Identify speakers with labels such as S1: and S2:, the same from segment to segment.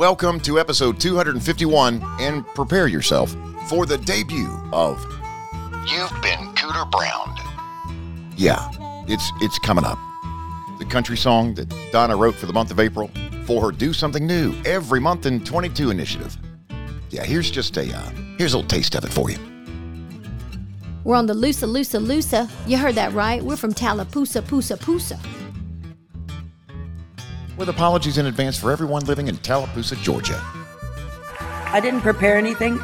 S1: Welcome to episode 251 and prepare yourself for the debut of You've Been Cooter Browned. Yeah, it's it's coming up. The country song that Donna wrote for the month of April for her Do Something New every month in 22 initiative. Yeah, here's just a uh, here's a little taste of it for you.
S2: We're on the Loosa Loosa Loosa. You heard that right. We're from Tallapoosa Poosa Poosa.
S1: With apologies in advance for everyone living in Tallapoosa, Georgia.
S3: I didn't prepare anything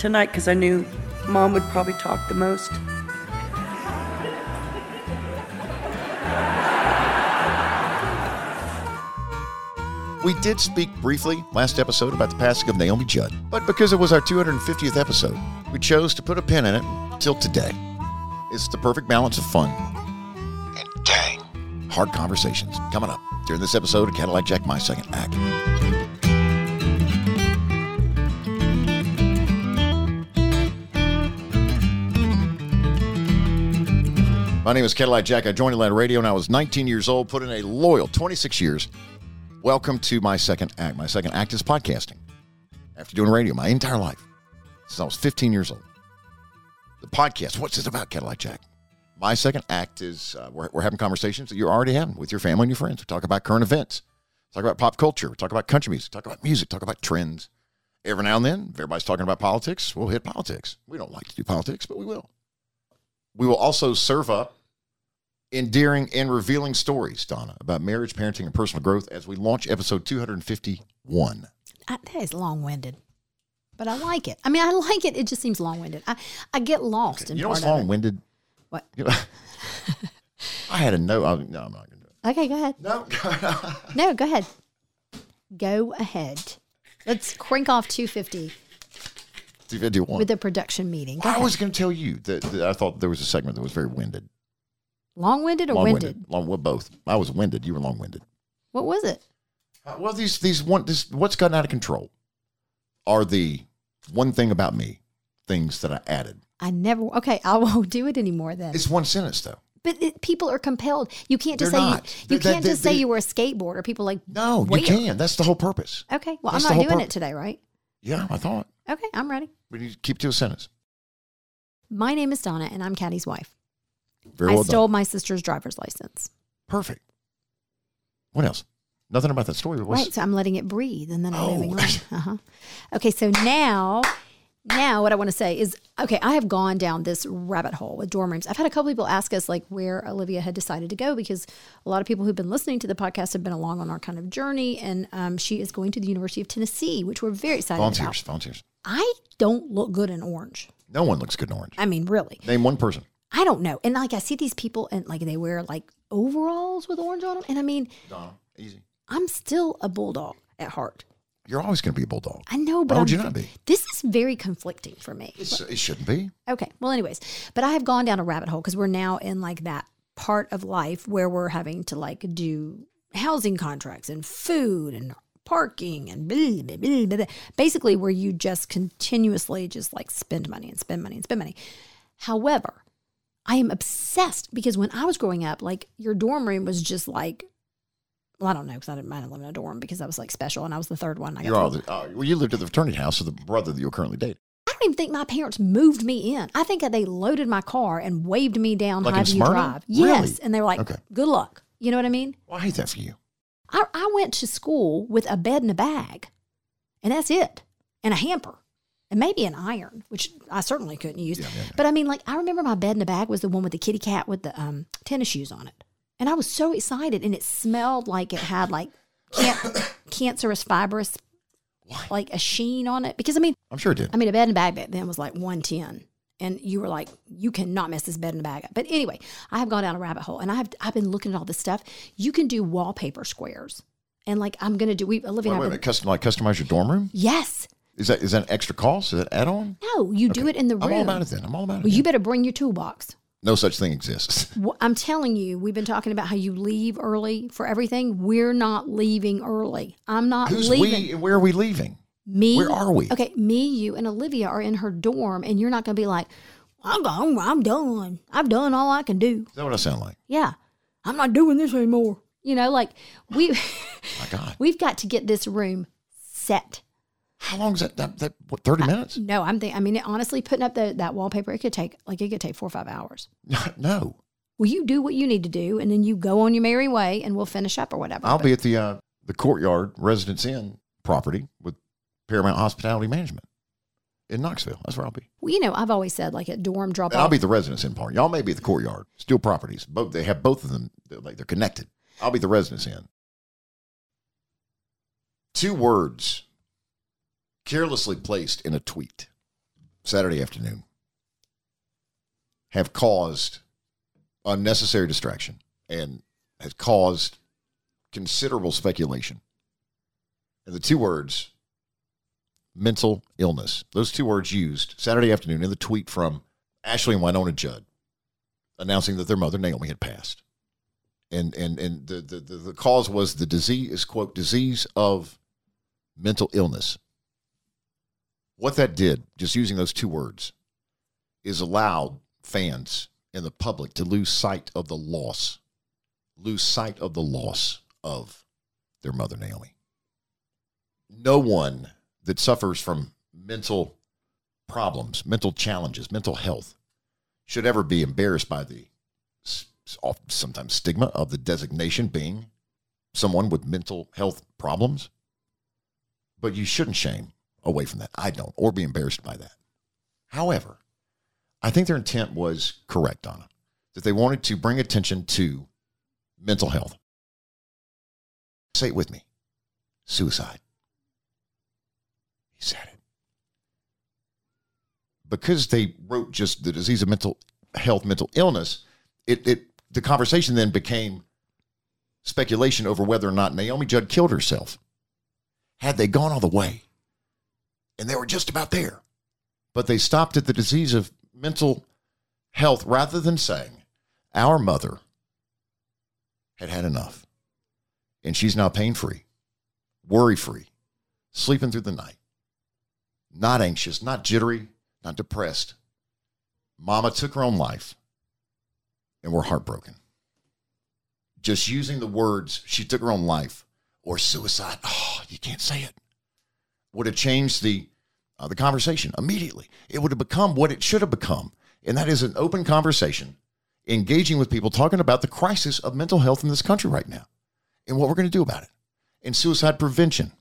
S3: tonight because I knew mom would probably talk the most.
S1: We did speak briefly last episode about the passing of Naomi Judd, but because it was our 250th episode, we chose to put a pin in it till today. It's the perfect balance of fun hard conversations coming up during this episode of Cadillac Jack My Second Act. My name is Cadillac Jack. I joined Atlanta Radio when I was 19 years old, put in a loyal 26 years. Welcome to my second act. My second act is podcasting. After doing radio my entire life, since I was 15 years old. The podcast, what's it about, Cadillac Jack? My second act is uh, we're, we're having conversations that you're already having with your family and your friends. We talk about current events, talk about pop culture, we talk about country music, talk about music, talk about trends. Every now and then, if everybody's talking about politics, we'll hit politics. We don't like to do politics, but we will. We will also serve up endearing and revealing stories, Donna, about marriage, parenting, and personal growth as we launch episode 251.
S2: I, that is long winded. But I like it. I mean, I like it. It just seems long winded. I, I get lost in
S1: You know what's long winded?
S2: What?
S1: I had a note. I, no, I'm not going to do it.
S2: Okay, go ahead.
S1: No,
S2: No, go ahead. Go ahead. Let's crank off 250
S1: 251.
S2: with the production meeting. Go
S1: I
S2: ahead.
S1: was going to tell you that, that I thought there was a segment that was very winded.
S2: long winded or winded?
S1: Long, well, both. I was winded. You were long winded.
S2: What was it?
S1: Uh, well, these these one this what's gotten out of control are the one thing about me things that I added.
S2: I never. Okay, I won't do it anymore then.
S1: It's one sentence though.
S2: But it, people are compelled. You can't just
S1: They're
S2: say
S1: not.
S2: you,
S1: They-
S2: can't
S1: they-
S2: just say
S1: they-
S2: you were a skateboarder. People like
S1: No,
S2: Where?
S1: you can. That's the whole purpose.
S2: okay. Well,
S1: That's
S2: I'm not doing
S1: pur-
S2: it today, right?
S1: Yeah, I thought
S2: Okay, I'm ready.
S1: we need to keep to a sentence.
S2: My name is Donna, and I'm Caddy's wife.
S1: Very
S2: I
S1: well
S2: stole
S1: done.
S2: my sister's driver's license.
S1: Perfect. What else? Nothing about that story.
S2: Right, so I'm letting it breathe, and then I'm
S1: Oh.
S2: moving on. Uh-huh. Okay, so now, now what I want to say is, okay, I have gone down this rabbit hole with dorm rooms. I've had a couple people ask us like where Olivia had decided to go because a lot of people who've been listening to the podcast have been along on our kind of journey, and um, she is going to the University of Tennessee, which we're very excited
S1: volunteers.
S2: about.
S1: Volunteers. volunteers.
S2: I don't look good in orange.
S1: No one looks good in orange.
S2: I mean, really.
S1: Name one person.
S2: I don't know. And like I see these people and like they wear like overalls with orange on them. And I mean,
S1: Donna. Easy.
S2: I'm still a bulldog at heart.
S1: You're always going to be a bulldog.
S2: I know, but
S1: Why would
S2: I'm-
S1: you not be?
S2: This is very conflicting for me.
S1: It's, it shouldn't be.
S2: Okay. Well, anyways, but I have gone down a rabbit hole because we're now in like that part of life where we're having to like do housing contracts and food and parking and blah, blah, blah, blah, blah. basically where you just continuously just like spend money and spend money and spend money. However, I am obsessed because when I was growing up, like your dorm room was just like, well, I don't know because I didn't mind living in a dorm because I was like special and I was the third one. I got
S1: You're all the, uh, well, you lived at the fraternity house of the brother that you're currently dating.
S2: I don't even think my parents moved me in. I think that they loaded my car and waved me down
S1: Like in
S2: Highview? Drive. Yes.
S1: Really?
S2: And they were like,
S1: Okay.
S2: good luck. You know what I mean?
S1: Well, I hate that for you.
S2: I, I went to school with a bed and a bag, and that's it, and a hamper, and maybe an iron, which I certainly couldn't use.
S1: Yeah, yeah, yeah.
S2: But I mean, like, I remember my bed and a bag was the one with the kitty cat with the um, tennis shoes on it. And I was so excited, and it smelled like it had like can- cancerous fibrous, like a sheen on it. Because I mean,
S1: I'm sure it did.
S2: I mean, a bed and bag back then was like 110. And you were like, you cannot mess this bed and bag up. But anyway, I have gone down a rabbit hole and I've I've been looking at all this stuff. You can do wallpaper squares. And like I'm gonna do we Olivia
S1: Wait, wait,
S2: I
S1: wait, custom, like customize your dorm room?
S2: Yes.
S1: Is that is that an extra cost? Is that add on?
S2: No, you do it in the room.
S1: I'm all about it then. I'm all about it.
S2: Well, you better bring your toolbox.
S1: No such thing exists.
S2: Wh- I'm telling you, we've been talking about how you leave early for everything. We're not leaving early. I'm not
S1: Who's
S2: leaving.
S1: we where are we leaving?
S2: Me.
S1: Where are we?
S2: Okay, me, you, and Olivia are in her dorm, and you're not going to be like, I'm gone. I'm done. I've done all I can do.
S1: Is that what I sound like?
S2: Yeah, I'm not doing this anymore. You know, like we
S1: My God.
S2: we've got to get this room set.
S1: How long is that? That, that what, 30 minutes?
S2: No, I'm thinking. I mean, honestly, putting up the, that wallpaper, it could take like it could take four or five hours.
S1: No.
S2: Well, you do what you need to do, and then you go on your merry way, and we'll finish up or whatever.
S1: I'll
S2: But-
S1: be at the uh, the Courtyard Residence Inn property with Paramount Hospitality Management in Knoxville. That's where I'll be.
S2: Well, you know, I've always said like at dorm drop
S1: I'll be at the Residence Inn part. Y'all may be at the Courtyard. Steel Properties. Both they have both of them. They're like they're connected. I'll be the Residence Inn. Two words carelessly placed in a tweet Saturday afternoon have caused unnecessary distraction and has caused considerable speculation. And the two words mental illness. Those two words used Saturday afternoon in the tweet from Ashley and Wynonna Judd announcing that their mother Naomi had passed. And and and the the, the, cause was the disease quote disease of mental illness. What that did, just using those two words, is allowed fans and the public to lose sight of the loss, lose sight of the loss of their mother Naomi. No one that suffers from mental problems, mental challenges, mental health should ever be embarrassed by the sometimes stigma of the designation being someone with mental health problems. But you shouldn't shame away from that. I don't, or be embarrassed by that. However, I think their intent was correct, Donna, that they wanted to bring attention to mental health. Say it with me suicide. He said it. Because they wrote just the disease of mental health, mental illness, it, it the conversation then became speculation over whether or not Naomi Judd killed herself. Had they gone all the way, and they were just about there, but they stopped at the disease of mental health rather than saying, Our mother had had enough, and she's now pain free, worry free, sleeping through the night, not anxious, not jittery, not depressed. Mama took her own life, and we're heartbroken. Just using the words, she took her own life, or suicide, oh, you can't say it, would have changed the, uh, the conversation immediately. It would have become what it should have become, and that is an open conversation, engaging with people, talking about the crisis of mental health in this country right now, and what we're going to do about it, and suicide prevention,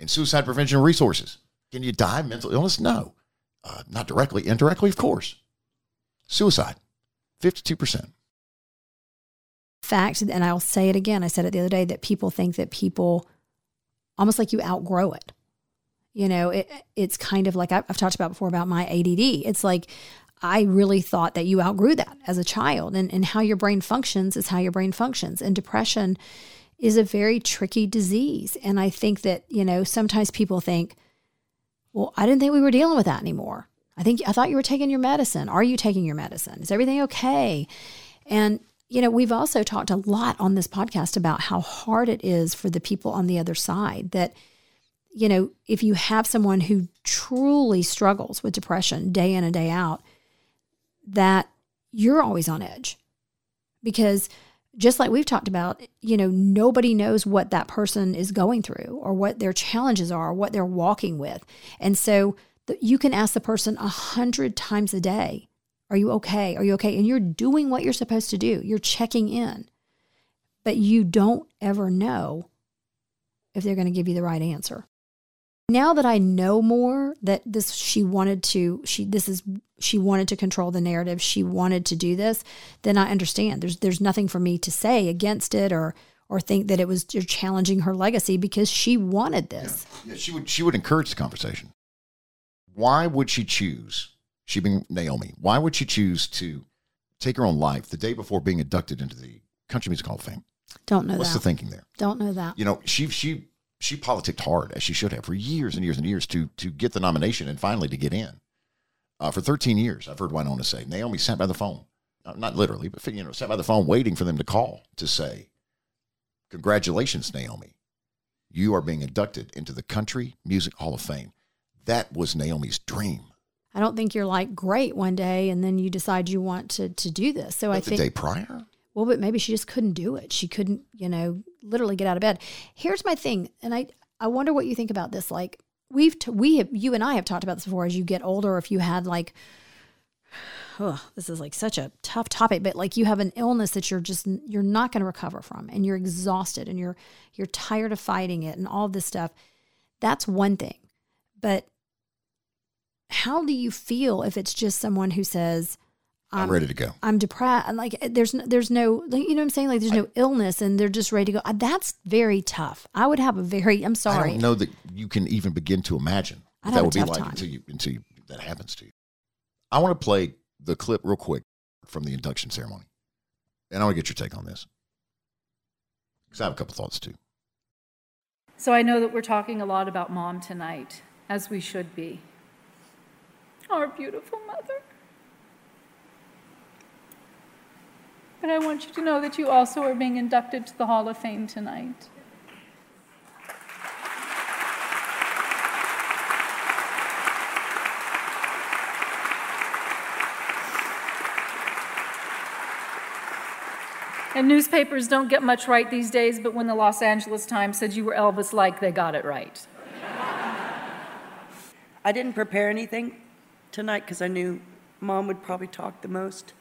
S1: and suicide prevention resources. Can you die of mental illness? No. Uh, not directly, indirectly, of course. Suicide, 52%.
S2: fact, and I'll say it again. I said it the other day that people think that people almost like you outgrow it. You know, it, it's kind of like I've, talked about before about my ADD. It's like I really thought that you outgrew that as a child, and, and how your brain functions is how your brain functions. And depression is a very tricky disease. And I think that, you know, sometimes people think, well, I didn't think we were dealing with that anymore. I think I thought you were taking your medicine. Are you taking your medicine? Is everything okay? And you know, we've also talked a lot on this podcast about how hard it is for the people on the other side that you know, if you have someone who truly struggles with depression day in and day out, that you're always on edge. Because just like we've talked about, you know, nobody knows what that person is going through or what their challenges are, what they're walking with. And so the, you can ask the person a hundred times a day, Are you okay? Are you okay? And you're doing what you're supposed to do, you're checking in, but you don't ever know if they're going to give you the right answer. Now that I know more that this she wanted to she this is she wanted to control the narrative, she wanted to do this, then I understand. There's there's nothing for me to say against it or or think that it was you're challenging her legacy because she wanted this.
S1: Yeah, she would she would encourage the conversation. Why would she choose? She being Naomi. Why would she choose to take her own life the day before being inducted into the Country Music Hall of Fame?
S2: Don't know
S1: What's
S2: that.
S1: the thinking there?
S2: Don't know that.
S1: You know, she she she politicked hard as she should have for years and years and years to to get the nomination and finally to get in. Uh, for 13 years, I've heard Wynonna say Naomi sat by the phone, uh, not literally, but you know, sat by the phone waiting for them to call to say, "Congratulations, Naomi, you are being inducted into the Country Music Hall of Fame." That was Naomi's dream.
S2: I don't think you're like great one day and then you decide you want to to do this. So I
S1: But the
S2: think
S1: day prior,
S2: Well, but maybe she just couldn't do it. She couldn't, you know, literally get out of bed. Here's my thing, and I I wonder what you think about this. Like we've t- we have, you and I have talked about this before. As you get older, if you had like, oh, this is like such a tough topic, but like you have an illness that you're just you're not going to recover from, and you're exhausted, and you're you're tired of fighting it, and all this stuff. That's one thing, but how do you feel if it's just someone who says,
S1: I'm ready to go.
S2: I'm depressed. Like eh, there's no, there's no, like, you know what I'm saying? Like there's no illness and they're just ready to go. That's very tough. I would have a very, I'm sorry.
S1: I don't know that you can even begin to imagine what that would be like
S2: time.
S1: until you until you, that happens to you. I want to play the clip real quick from the induction ceremony, and I want to get your take on this because I have a couple thoughts too.
S4: So I know that we're talking a lot about mom tonight, as we should be. Our beautiful mother. But I want you to know that you also are being inducted to the Hall of Fame tonight. And newspapers don't get much right these days, but when the Los Angeles Times said you were Elvis like, they got it right.
S3: I didn't prepare anything tonight because I knew mom would probably talk the most.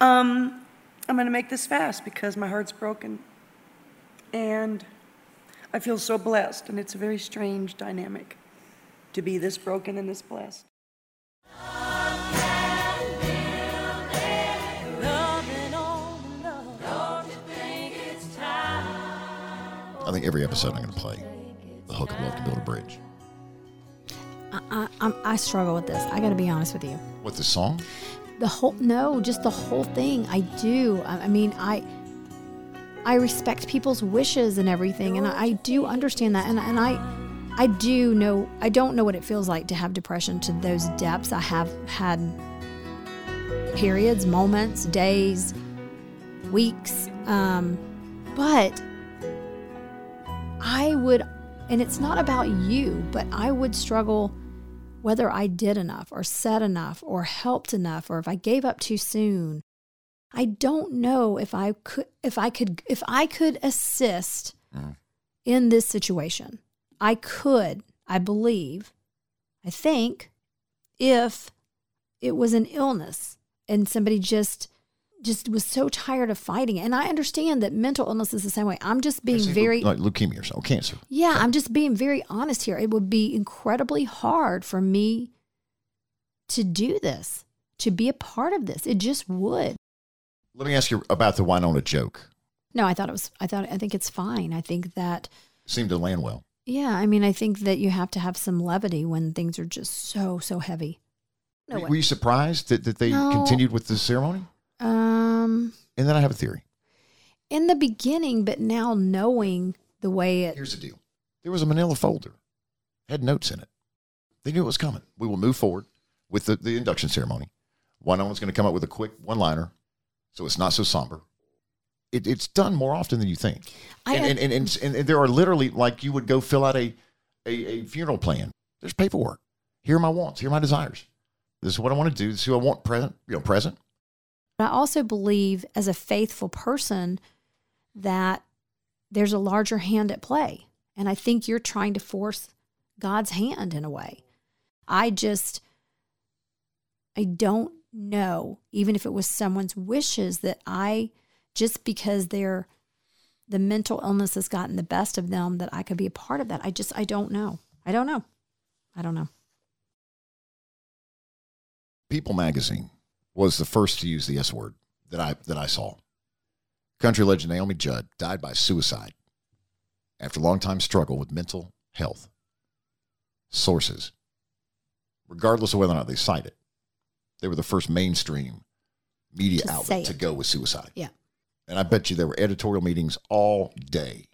S3: Um, I'm going to make this fast because my heart's broken. And I feel so blessed, and it's a very strange dynamic to be this broken and this blessed.
S1: I think every episode I'm going to play the hook of love to build a bridge.
S2: I, I, I'm, struggle with this. I got to be honest with you.
S1: What the song?
S2: The whole, no, just the whole thing. I do. I, mean, I, I respect people's wishes and everything. And I, I do understand that. And, and I, I do know, I don't know what it feels like to have depression to those depths. I have had periods, moments, days, weeks. Um, but I would, and it's not about you, but I would struggle whether I did enough or said enough or helped enough or if I gave up too soon. I don't know if I could, if I could, if I could assist mm. in this situation. I could, I believe, I think, if it was an illness and somebody just just was so tired of fighting it. And I understand that mental illness is the same way. I'm just being very
S1: like leukemia or something, cancer.
S2: yeah, I'm just being very honest here. It would be incredibly hard for me to do this, to be a part of this. It just would.
S1: Let me ask you about the Wynonna joke.
S2: No, I thought it was I thought I think it's fine. I think that
S1: Seemed to land well.
S2: yeah, I mean, I think that you have to have some levity when things are just so so heavy. No
S1: were, were you surprised that, that they
S2: No.
S1: continued with the ceremony?
S2: Um
S1: And then I have a theory.
S2: in the beginning, but now knowing the way it
S1: Here's the deal. There was a manila folder, had notes in it. They knew it was coming. We will move forward with the, the induction ceremony. Wynonna's going to come up with a quick one liner, so it's not so somber. It, it's done more often than you think.
S2: I-
S1: and, and, and, and, and there are literally, like you would go fill out a, a, a funeral plan. There's paperwork. Here are my wants. Here are my desires. This is what I want to do. This is who I want present. You know, present.
S2: But I also believe, as a faithful person, that there's a larger hand at play. And I think you're trying to force God's hand in a way. I just, I don't know, even if it was someone's wishes, that I, just because they're, the mental illness has gotten the best of them, that I could be a part of that. I just, I don't know. I don't know. I don't know.
S1: People magazine was the first to use the S word that I that I saw. Country legend Naomi Judd died by suicide after a long time struggle with mental health. Sources, regardless of whether or not they cite it, they were the first mainstream media outlet to go with suicide.
S2: Yeah.
S1: And I bet you there were editorial meetings all day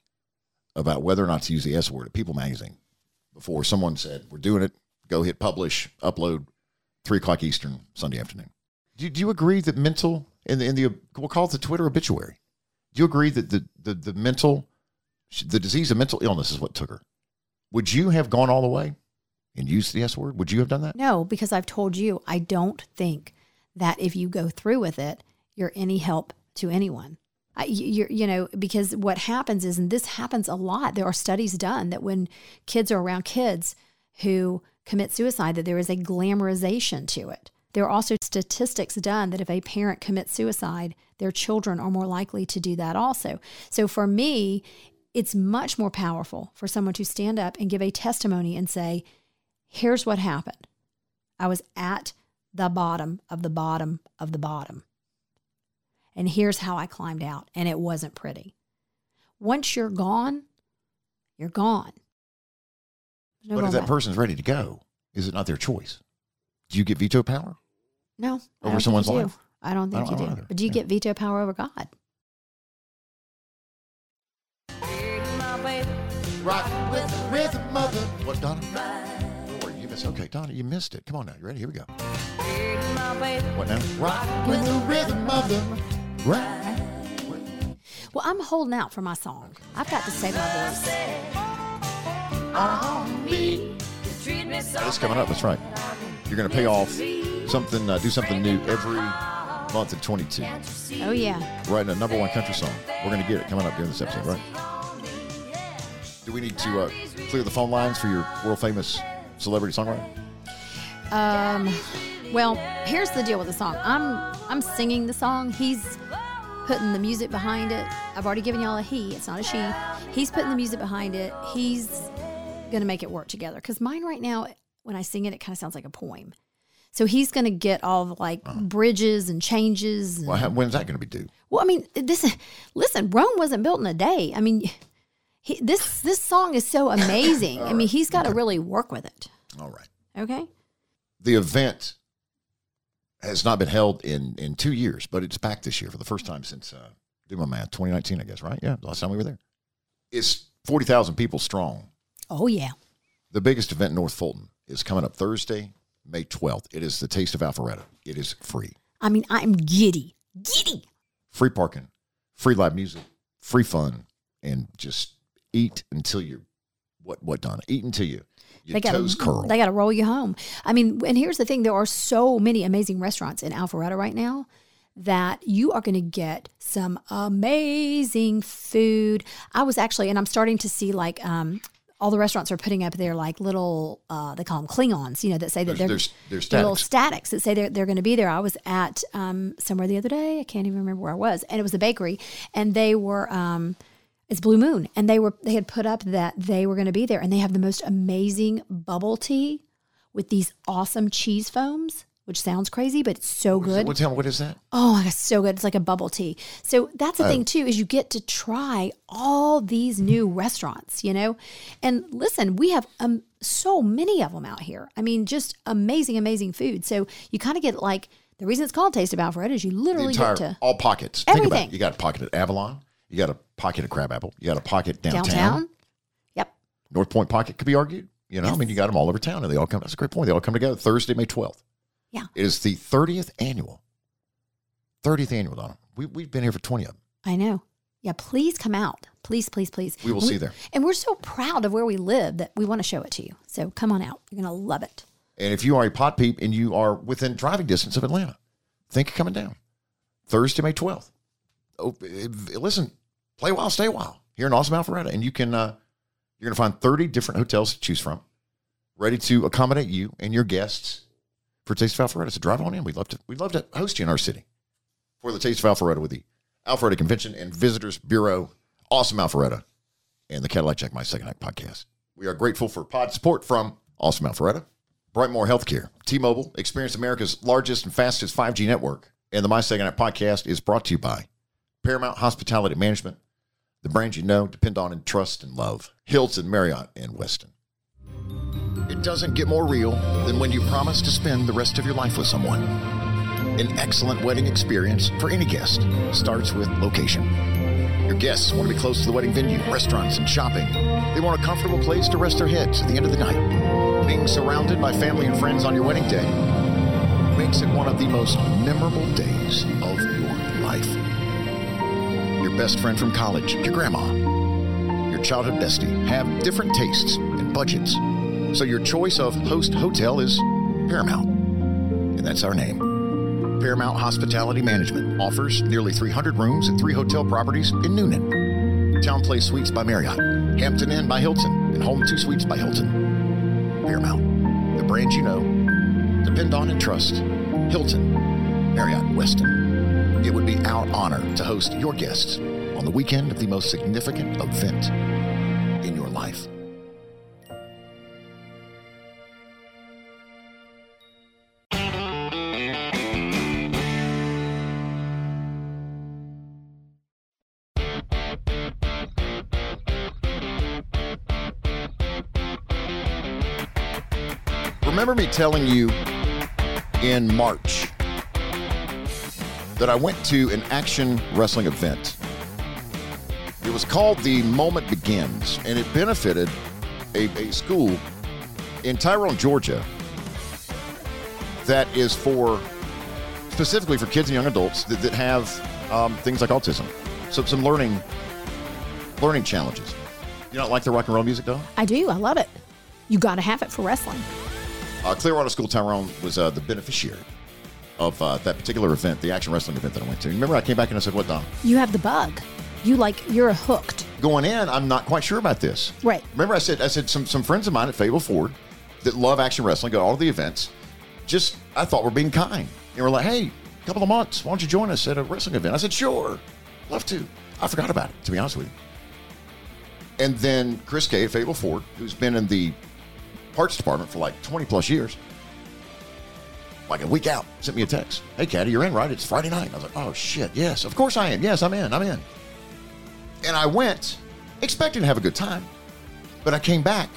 S1: about whether or not to use the S word at People magazine before someone said, We're doing it, go hit publish, upload, three o'clock Eastern, Sunday afternoon. Do, do you agree that mental in the in the we'll call it the Twitter obituary? Do you agree that the the, the mental the disease of mental illness is what took her? Would you have gone all the way and used the S word? Would you have done that?
S2: No, because I've told you, I don't think that if you go through with it, you're any help to anyone. I, you're, you know, because what happens is, and this happens a lot, there are studies done that when kids are around kids who commit suicide, that there is a glamorization to it. There are also statistics done that if a parent commits suicide, their children are more likely to do that also. So for me, it's much more powerful for someone to stand up and give a testimony and say, here's what happened. I was at the bottom of the bottom of the bottom. And here's how I climbed out, and it wasn't pretty. Once you're gone, you're gone. No
S1: but if that person's ready to go, is it not their choice? Do you get veto power?
S2: No,
S1: over someone's life?
S2: I don't
S1: I
S2: think
S1: don't
S2: you do.
S1: either.
S2: But do you
S1: Yeah.
S2: get veto power over God?
S1: Rock with the rhythm of the. What, Donna? Don't you missed. Okay, Donna, you missed it. Come on now, you ready? Here we go. What now? Rock with the rhythm of the. Right.
S2: Well, I'm holding out for my song. I've got to save my voice.
S1: It's coming up. That's right. You're going to pay off something, uh, do something new every month in 22.
S2: Oh, yeah.
S1: Writing a number one country song. We're going to get it coming up during this episode, right? Do we need to uh, clear the phone lines for your world famous celebrity songwriter?
S2: Um, well, here's the deal with the song. I'm I'm singing the song. He's putting the music behind it. I've already given y'all a he. It's not a she. He's putting the music behind it. He's gonna make it work together. Because mine right now, when I sing it, it kind of sounds like a poem. So he's gonna get all the like bridges and changes. And,
S1: Well, how, when's that going to be due?
S2: well, I mean, this. Listen, Rome wasn't built in a day. I mean, he, this this song is so amazing. I mean, he's got to really work with it.
S1: All right.
S2: Okay.
S1: The event has not been held in, in two years, but it's back this year for the first time since, uh, do my math, 2019, I guess, right? Yeah, last time we were there. It's 40,000 people strong.
S2: Oh yeah.
S1: The biggest event in North Fulton is coming up Thursday, May 12th. It is the Taste of Alpharetta. It is free.
S2: I mean, I'm giddy, giddy.
S1: Free parking, free live music, free fun, and just eat until you're what, what, Donna? Eat until you, your
S2: gotta,
S1: toes curl.
S2: They got to roll you home. I mean, and here's the thing: there are so many amazing restaurants in Alpharetta right now that you are going to get some amazing food. I was actually, and I'm starting to see like um, all the restaurants are putting up their like little, uh, they call them Klingons, you know, that say that they're
S1: there's- there's
S2: they're little
S1: statics.
S2: statics that say they're, they're going to be there. I was at um, somewhere the other day. I can't even remember where I was, and it was a bakery, and they were. Um, it's Blue Moon, and they were they had put up that they were going to be there, and they have the most amazing bubble tea with these awesome cheese foams, which sounds crazy, but it's so good.
S1: What, tell me, what is that?
S2: Oh my gosh, so good. It's like a bubble tea. So that's the thing too, is you get to try all these new restaurants, you know? And listen, we have um, so many of them out here. I mean, just amazing, amazing food. So you kind of get like the reason it's called Taste of Alfred is you literally
S1: entire,
S2: get to
S1: all pockets. Think about
S2: Everything.
S1: it. You got a pocket at Avalon. You got a pocket at Crabapple. You got a pocket downtown.
S2: downtown. Yep.
S1: North Point Pocket could be argued. You know, I mean, you got them all over town, and they all come. That's a great point. They all come together Thursday, May twelfth.
S2: Yeah.
S1: it is the thirtieth annual. Thirtieth annual, Donna. We we've been here for twenty of them.
S2: I know. Yeah, please come out. Please, please, please.
S1: We will see you there.
S2: And we're so proud of where we live that we want to show it to you. So come on out. You're going to love it.
S1: And if you are a pot peep and you are within driving distance of Atlanta, think of coming down Thursday, May twelfth. Oh, eh, listen, play while, stay while here in Awesome Alpharetta, and you can uh, you're going to find thirty different hotels to choose from, ready to accommodate you and your guests for Taste of Alpharetta. So drive on in. We'd love to we'd love to host you in our city for the Taste of Alpharetta with the Alpharetta Convention and Visitors Bureau, Awesome Alpharetta, and the Cadillac Jack My Second Act podcast. We are grateful for pod support from Awesome Alpharetta, Brightmore Healthcare, T-Mobile, experience America's largest and fastest 5G network, and the My Second Act podcast is brought to you by Paramount Hospitality Management, the brands you know, depend on, and trust and love, Hilton, Marriott, and Westin. It doesn't get more real than when you promise to spend the rest of your life with someone. An excellent wedding experience for any guest starts with location. Your guests want to be close to the wedding venue, restaurants, and shopping. They want a comfortable place to rest their heads at the end of the night. Being surrounded by family and friends on your wedding day makes it one of the most memorable days of your life. Your best friend from college, your grandma, your childhood bestie have different tastes and budgets. So your choice of host hotel is Paramount. And that's our name. Paramount Hospitality Management offers nearly 300 rooms and three hotel properties in Newnan. Town Place Suites by Marriott, Hampton Inn by Hilton, and Home 2 Suites by Hilton. Paramount, the brand you know. Depend on and trust. Hilton, Marriott, Westin. It would be our honor to host your guests on the weekend of the most significant event in your life. Telling you in March that I went to an action wrestling event. It was called The Moment Begins, and it benefited a, a school in Tyrone, Georgia, that is for specifically for kids and young adults that, that have um, things like autism. So some learning learning challenges. You don't like the rock and roll music, though?
S2: I do. I love it. You got to have it for wrestling.
S1: Uh, Clearwater School Tyrone was uh, the beneficiary of uh, that particular event, the action wrestling event that I went to. Remember, I came back and I said, "What, Don?"
S2: You have the bug. You like you're hooked.
S1: Going in, I'm not quite sure about this.
S2: Right.
S1: Remember, I said I said some some friends of mine at Fable Ford that love action wrestling, go to all the events. Just I thought we're being kind, and we're like, "Hey, a couple of months, why don't you join us at a wrestling event?" I said, "Sure, love to." I forgot about it, to be honest with you. And then Chris Kay at Fable Ford, who's been in the parts department for like 20 plus years, like a week out, sent me a text. Hey, Caddy, you're in, right? It's Friday night. I was like, oh, shit. Yes, of course I am. Yes, I'm in. I'm in. And I went expecting to have a good time, but I came back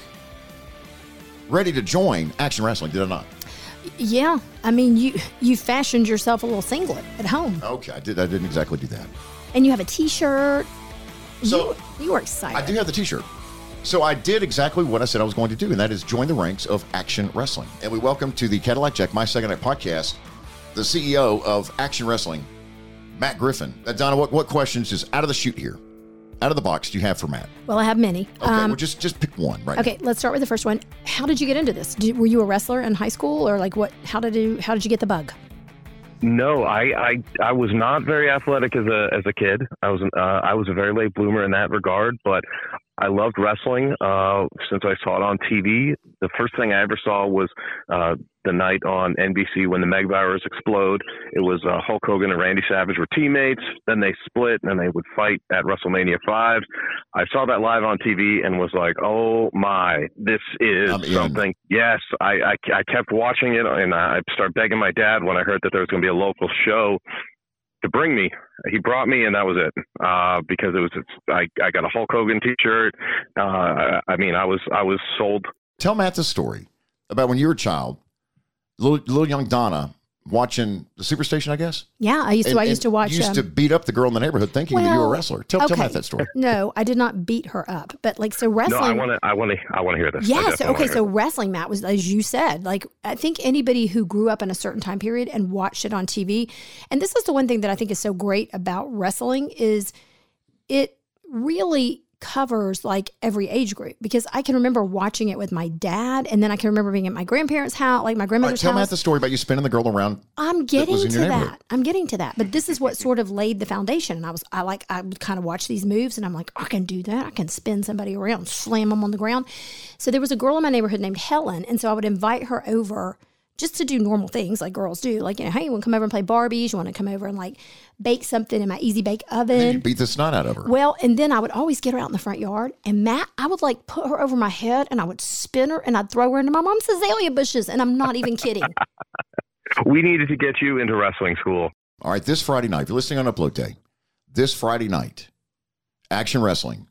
S1: ready to join Action Wrestling, did I not?
S2: Yeah. I mean, you you fashioned yourself a little singlet at home,
S1: Okay, I, did, I didn't exactly do that.
S2: and you have a T-shirt.
S1: So
S2: you, you were excited.
S1: I do have the t shirt. So I did exactly what I said I was going to do, and that is join the ranks of Action Wrestling. And we welcome to the Cadillac Jack, my second night podcast, the CEO of Action Wrestling, Matt Griffin. Now, Donna, what, what questions is out of the chute here, out of the box, do you have for Matt?
S2: Well, I have many.
S1: Okay,
S2: Um,
S1: well, just just pick one, right?
S2: okay, let's start with the first one. How did you get into this? Did, were you a wrestler in high school, or like what? How did you How did you get the bug?
S5: No, I, I I was not very athletic as a as a kid. I was uh, I was a very late bloomer in that regard, but I loved wrestling uh, since I saw it on TV. The first thing I ever saw was uh, the night on NBC when the Mega Powers explode. It was uh, Hulk Hogan and Randy Savage were teammates. Then they split, and then they would fight at WrestleMania five. I saw that live on TV and was like, "Oh my, this is
S1: I'm in.
S5: something." Yes, I, I I kept watching it, and I started begging my dad when I heard that there was going to be a local show to bring me. He brought me, and that was it. Uh, because it was, I, I got a Hulk Hogan T-shirt. Uh, I, mean, I was, I was sold.
S1: Tell Matt the story about when you were a child, little, little young Donna watching the Superstation, I guess.
S2: Yeah, I used to.
S1: And-
S2: I used to watch.
S1: Used
S2: um,
S1: to beat up the girl in the neighborhood thinking that you were a wrestler. Tell, tell
S2: okay.
S1: Matt that story.
S2: No, I did not beat her up, but like so
S5: No,
S2: wrestling.
S5: I want to, I want to, I want to hear this. I
S2: Yeah. So okay. So wrestling, Matt, was as you said. Like I think anybody who grew up in a certain time period and watched it on TV, and this is the one thing that I think is so great about wrestling is it really covers like every age group because I can remember watching it with my dad, and then I can remember being at my grandparents' house, like my
S1: grandmother's
S2: grandmother's
S1: tell
S2: house.
S1: Matt the story about you spinning the girl around.
S2: I'm getting
S1: was
S2: to that. I'm getting to that. But this is what sort of laid the foundation. And I was, I like, I would kind of watch these moves and I'm like, I can do that. I can spin somebody around, slam them on the ground. So there was a girl in my neighborhood named Helen. And so I would invite her over just to do normal things like girls do. Like, you know, hey, you want to come over and play Barbies? You want to come over and like bake something in my easy bake
S1: And you
S2: oven?
S1: beat the snot out of her.
S2: Well, and then I would always get her out in the front yard, and Matt, I would like put her over my head, and I would spin her, and I'd throw her into my mom's azalea bushes, and I'm not even kidding.
S5: We needed to get you into wrestling school.
S1: All right, this Friday night, if you're listening on Upload Day, this Friday night, Action Wrestling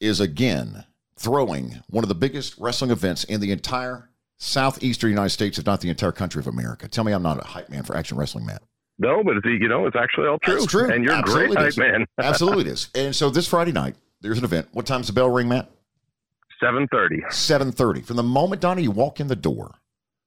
S1: is again throwing one of the biggest wrestling events in the entire southeastern United States, if not the entire country of America. Tell me I'm not a hype man for Action Wrestling, Matt.
S5: No, but it's, you know, it's actually all true.
S1: That's true.
S5: And you're a
S1: Absolutely
S5: great hype man.
S1: Absolutely it is. And so this Friday night, there's an event. What time's the bell ring, Matt?
S5: Seven thirty.
S1: 7.30. From the moment, Donna, you walk in the door,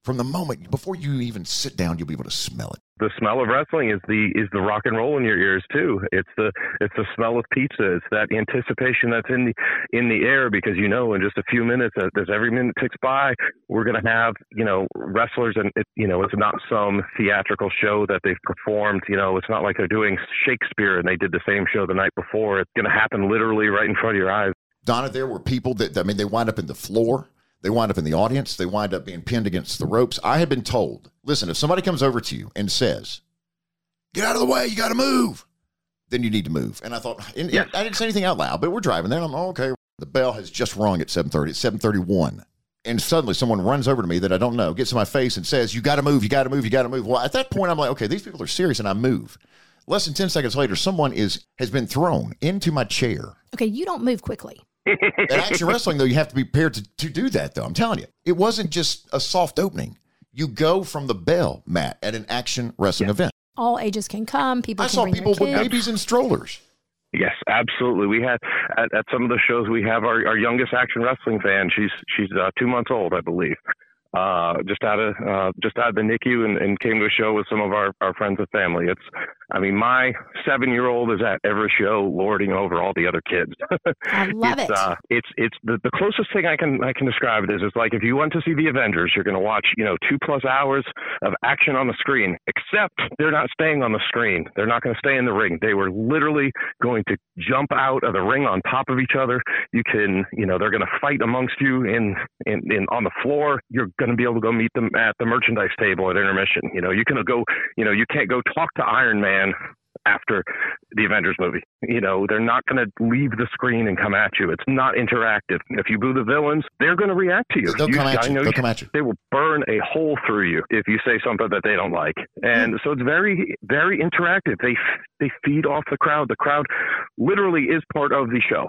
S1: from the moment before you even sit down, you'll be able to smell it.
S5: the smell of wrestling is the is the rock and roll in your ears too. It's the it's the smell of pizza. It's that anticipation that's in the in the air because you know in just a few minutes uh, as, as every minute ticks by, we're gonna have you know wrestlers and it, you know it's not some theatrical show that they've performed. You know it's not like they're doing Shakespeare and they did the same show the night before. It's gonna happen literally right in front of your eyes.
S1: Donna, there were people that, I mean, they wind up in the floor. They wind up in the audience. They wind up being pinned against the ropes. I had been told, listen, if somebody comes over to you and says, get out of the way, you got to move, then you need to move. And I thought, and,
S5: Yes.
S1: I didn't say anything out loud, but we're driving there. And I'm, oh, okay. The bell has just rung at 730. It's 731. And suddenly someone runs over to me that I don't know, gets in my face and says, you got to move, you got to move, you got to move. Well, at that point, I'm like, okay, these people are serious. And I move. Less than 10 seconds later, someone is has been thrown into my chair.
S2: Okay, you don't move quickly.
S1: At action wrestling, though, you have to be prepared to, to do that, though. I'm telling you. It wasn't just a soft opening. You go from the bell, Matt, at an action wrestling event.
S2: All ages can come. People
S1: I
S2: can
S1: saw
S2: bring
S1: people
S2: their
S1: with babies in strollers.
S5: Yes, absolutely. We had at, at some of the shows we have our, our youngest action wrestling fan. She's she's uh, two months old, I believe. Uh, just out of uh, just out of the NICU and, and came to a show with some of our, our friends and family. It's I mean my seven year old is at every show lording over all the other kids.
S2: I love
S5: it's,
S2: it.
S5: Uh, it's it's the, the closest thing I can I can describe it is it's like if you want to see the Avengers, you're going to watch you know two plus hours of action on the screen. Except they're not staying on the screen. They're not going to stay in the ring. They were literally going to jump out of the ring on top of each other. You can you know they're going to fight amongst you in in, in on the floor. You're going to be able to go meet them at the merchandise table at intermission. You know you can go you know you can't go talk to Iron Man after the Avengers movie. You know, they're not going to leave the screen and come at you. It's not interactive. If you boo the villains, they're going to react to you.
S1: They'll
S5: You-
S1: come at
S5: I
S1: you.
S5: know
S1: They'll come at you.
S5: They will burn a hole through you if you say something that they don't like. And so it's very, very interactive. They they feed off the crowd. The crowd literally is part of the show.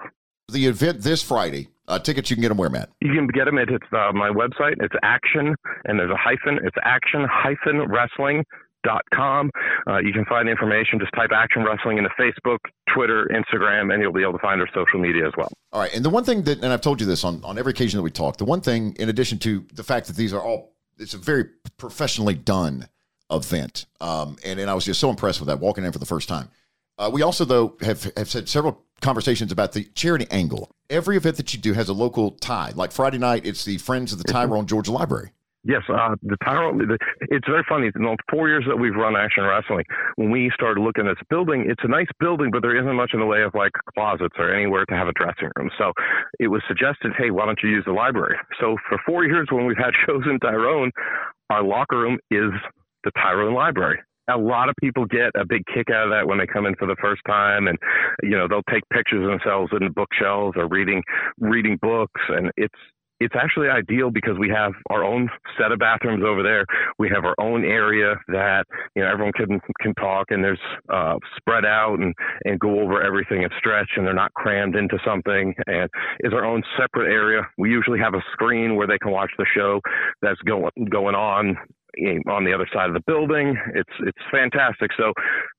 S1: The event this Friday, uh, tickets you can get them where, Matt?
S5: You can get them at it's, uh, my website. It's action, and there's a hyphen. It's action hyphen wrestling. Dot com. Uh, you can find information. Just type Action Wrestling into Facebook, Twitter, Instagram, and you'll be able to find our social media as well.
S1: All right. And the one thing that, and I've told you this on, on every occasion that we talk, the one thing, in addition to the fact that these are all, it's a very professionally done event. Um, and, and I was just so impressed with that walking in for the first time. Uh, we also, though, have, have said several conversations about the charity angle. Every event that you do has a local tie. Like Friday night, it's the Friends of the Tyrone Georgia Library.
S5: Yes, uh, the Tyrone. The, it's very funny. In the four years that we've run Action Wrestling, when we started looking at this building, it's a nice building, but there isn't much in the way of like closets or anywhere to have a dressing room. So it was suggested, hey, why don't you use the library? So for four years, when we've had shows in Tyrone, our locker room is the Tyrone Library. A lot of people get a big kick out of that when they come in for the first time, and you know they'll take pictures of themselves in the bookshelves or reading reading books, and it's it's actually ideal because we have our own set of bathrooms over there. We have our own area that you know everyone can can talk, and there's uh, spread out and and go over everything and stretch, and they're not crammed into something. And is our own separate area. We usually have a screen where they can watch the show that's going going on on the other side of the building. It's it's fantastic. So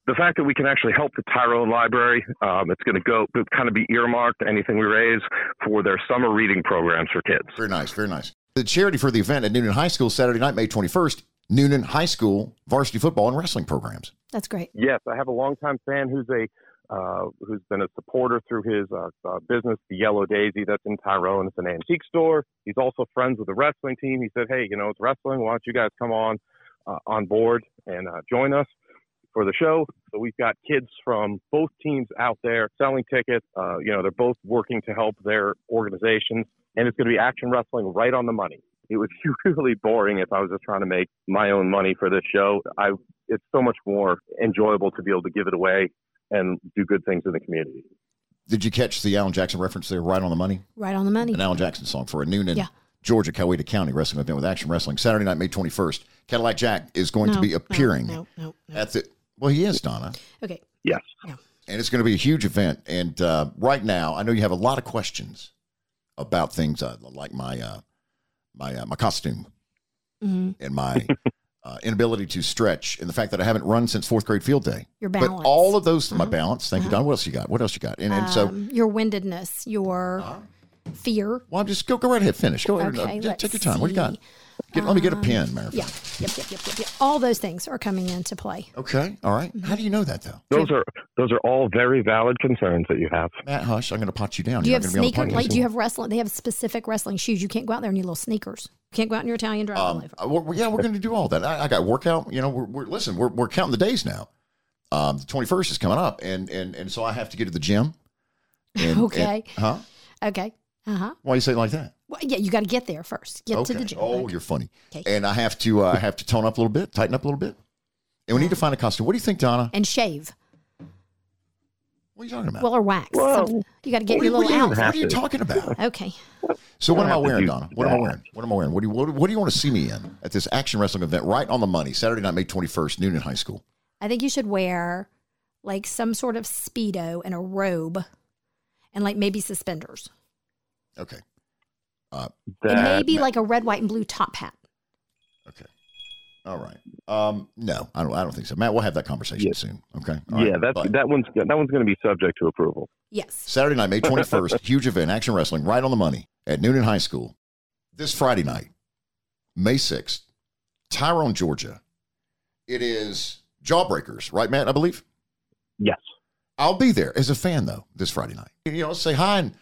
S5: the fact that we can actually help the Tyrone Library, um, it's going to go kind of be earmarked anything we raise for their summer reading programs for kids.
S1: Very nice, very nice. The charity for the event at Newnan High School Saturday night, May 21st, Newnan High School varsity football and wrestling programs.
S2: That's great.
S5: Yes, I have a longtime fan who's a uh, who's been a supporter through his uh, uh, business, the Yellow Daisy, that's in Tyrone. It's an antique store. He's also friends with the wrestling team. He said, "Hey, you know, it's wrestling. Why don't you guys come on uh, on board and uh, join us for the show?" So we've got kids from both teams out there selling tickets. Uh, you know, they're both working to help their organizations, and it's going to be action wrestling right on the money. It would be really boring if I was just trying to make my own money for this show. I it's so much more enjoyable to be able to give it away and do good things in the community.
S1: Did you catch the Alan Jackson reference there, right on the money?
S2: Right on the money.
S1: An Alan Jackson song for a Newnan,
S2: Yeah.
S1: Georgia, Coweta County wrestling event with Action Wrestling. Saturday night, May 21st. Cadillac Jack is going to be appearing
S2: No, no, no.
S1: at the, well, he is, Donna.
S2: Okay.
S5: Yes.
S1: And it's going to be a huge event. And uh, right now, I know you have a lot of questions about things uh, like my, uh, my, uh, my costume
S2: hmm
S1: and my uh, inability to stretch and the fact that I haven't run since fourth grade field day.
S2: Your balance.
S1: But all of those, my
S2: Uh-huh.
S1: balance. Thank you,
S2: Uh-huh.
S1: Don. What else you got? What else you got? And, and so,
S2: Um, your windedness, your
S1: Uh-huh.
S2: fear.
S1: well, just go go right ahead. Finish. Go ahead.
S2: Okay,
S1: uh,
S2: let's
S1: take your time. What do you got?
S2: See.
S1: Get, let me get a pen, matter of
S2: Yeah. Yep, yep, yep, yep, yep. All those things are coming into play.
S1: Okay. All right. How do you know that, though?
S5: Those are those are all very valid concerns that you have.
S1: Matt, hush. I'm going to pot you down.
S2: Do you
S1: You're
S2: have
S1: not gonna be on the
S2: sneakers? Like, do you have wrestling? They have specific wrestling shoes. You can't go out there in your little sneakers. You can't go out in your Italian dress.
S1: Um,
S2: over.
S1: uh, we're- yeah, we're going to do all that. I, I got workout. You know, we're, we're listen. We're, we're counting the days now. Um, the 21st is coming up, and and and so I have to get to the gym. And,
S2: Okay.
S1: and- huh?
S2: Okay. Uh huh.
S1: Why you say it like that?
S2: Well, yeah, you got to get there first. Get
S1: okay.
S2: to the gym.
S1: Oh,
S2: Okay.
S1: you're funny.
S2: Okay.
S1: And I have to uh, I have to tone up a little bit, tighten up a little bit, and we need to find a costume. What do you think, Donna?
S2: and shave.
S1: What are you talking about?
S2: Well, or wax.
S5: Well,
S2: You got to get
S1: what,
S2: your little
S1: are
S2: outfit.
S1: what are you talking about?
S2: Okay.
S1: So what am I wearing, Donna? What am I wearing? What am I wearing? What do you what, what do you want to see me in at this action wrestling event right on the money, Saturday night, May 21st, Newnan high school?
S2: I think you should wear like some sort of speedo and a robe, and like maybe suspenders,
S1: Okay.
S2: And
S5: That-
S2: maybe like a red, white, and blue top hat.
S1: Okay. All right. Um, no, I don't. I don't think so. Matt, we'll have that conversation
S5: Yeah.
S1: soon. Okay. All
S5: yeah,
S1: right.
S5: that's that one's that one's going to be subject to approval.
S2: Yes.
S1: Saturday night, May twenty first, huge event, action wrestling, right on the money at Newnan high school. This Friday night, May sixth, Tyrone, Georgia. It is Jawbreakers, right, Matt? I believe.
S5: Yes.
S1: I'll be there as a fan though this Friday night. You know, say hi and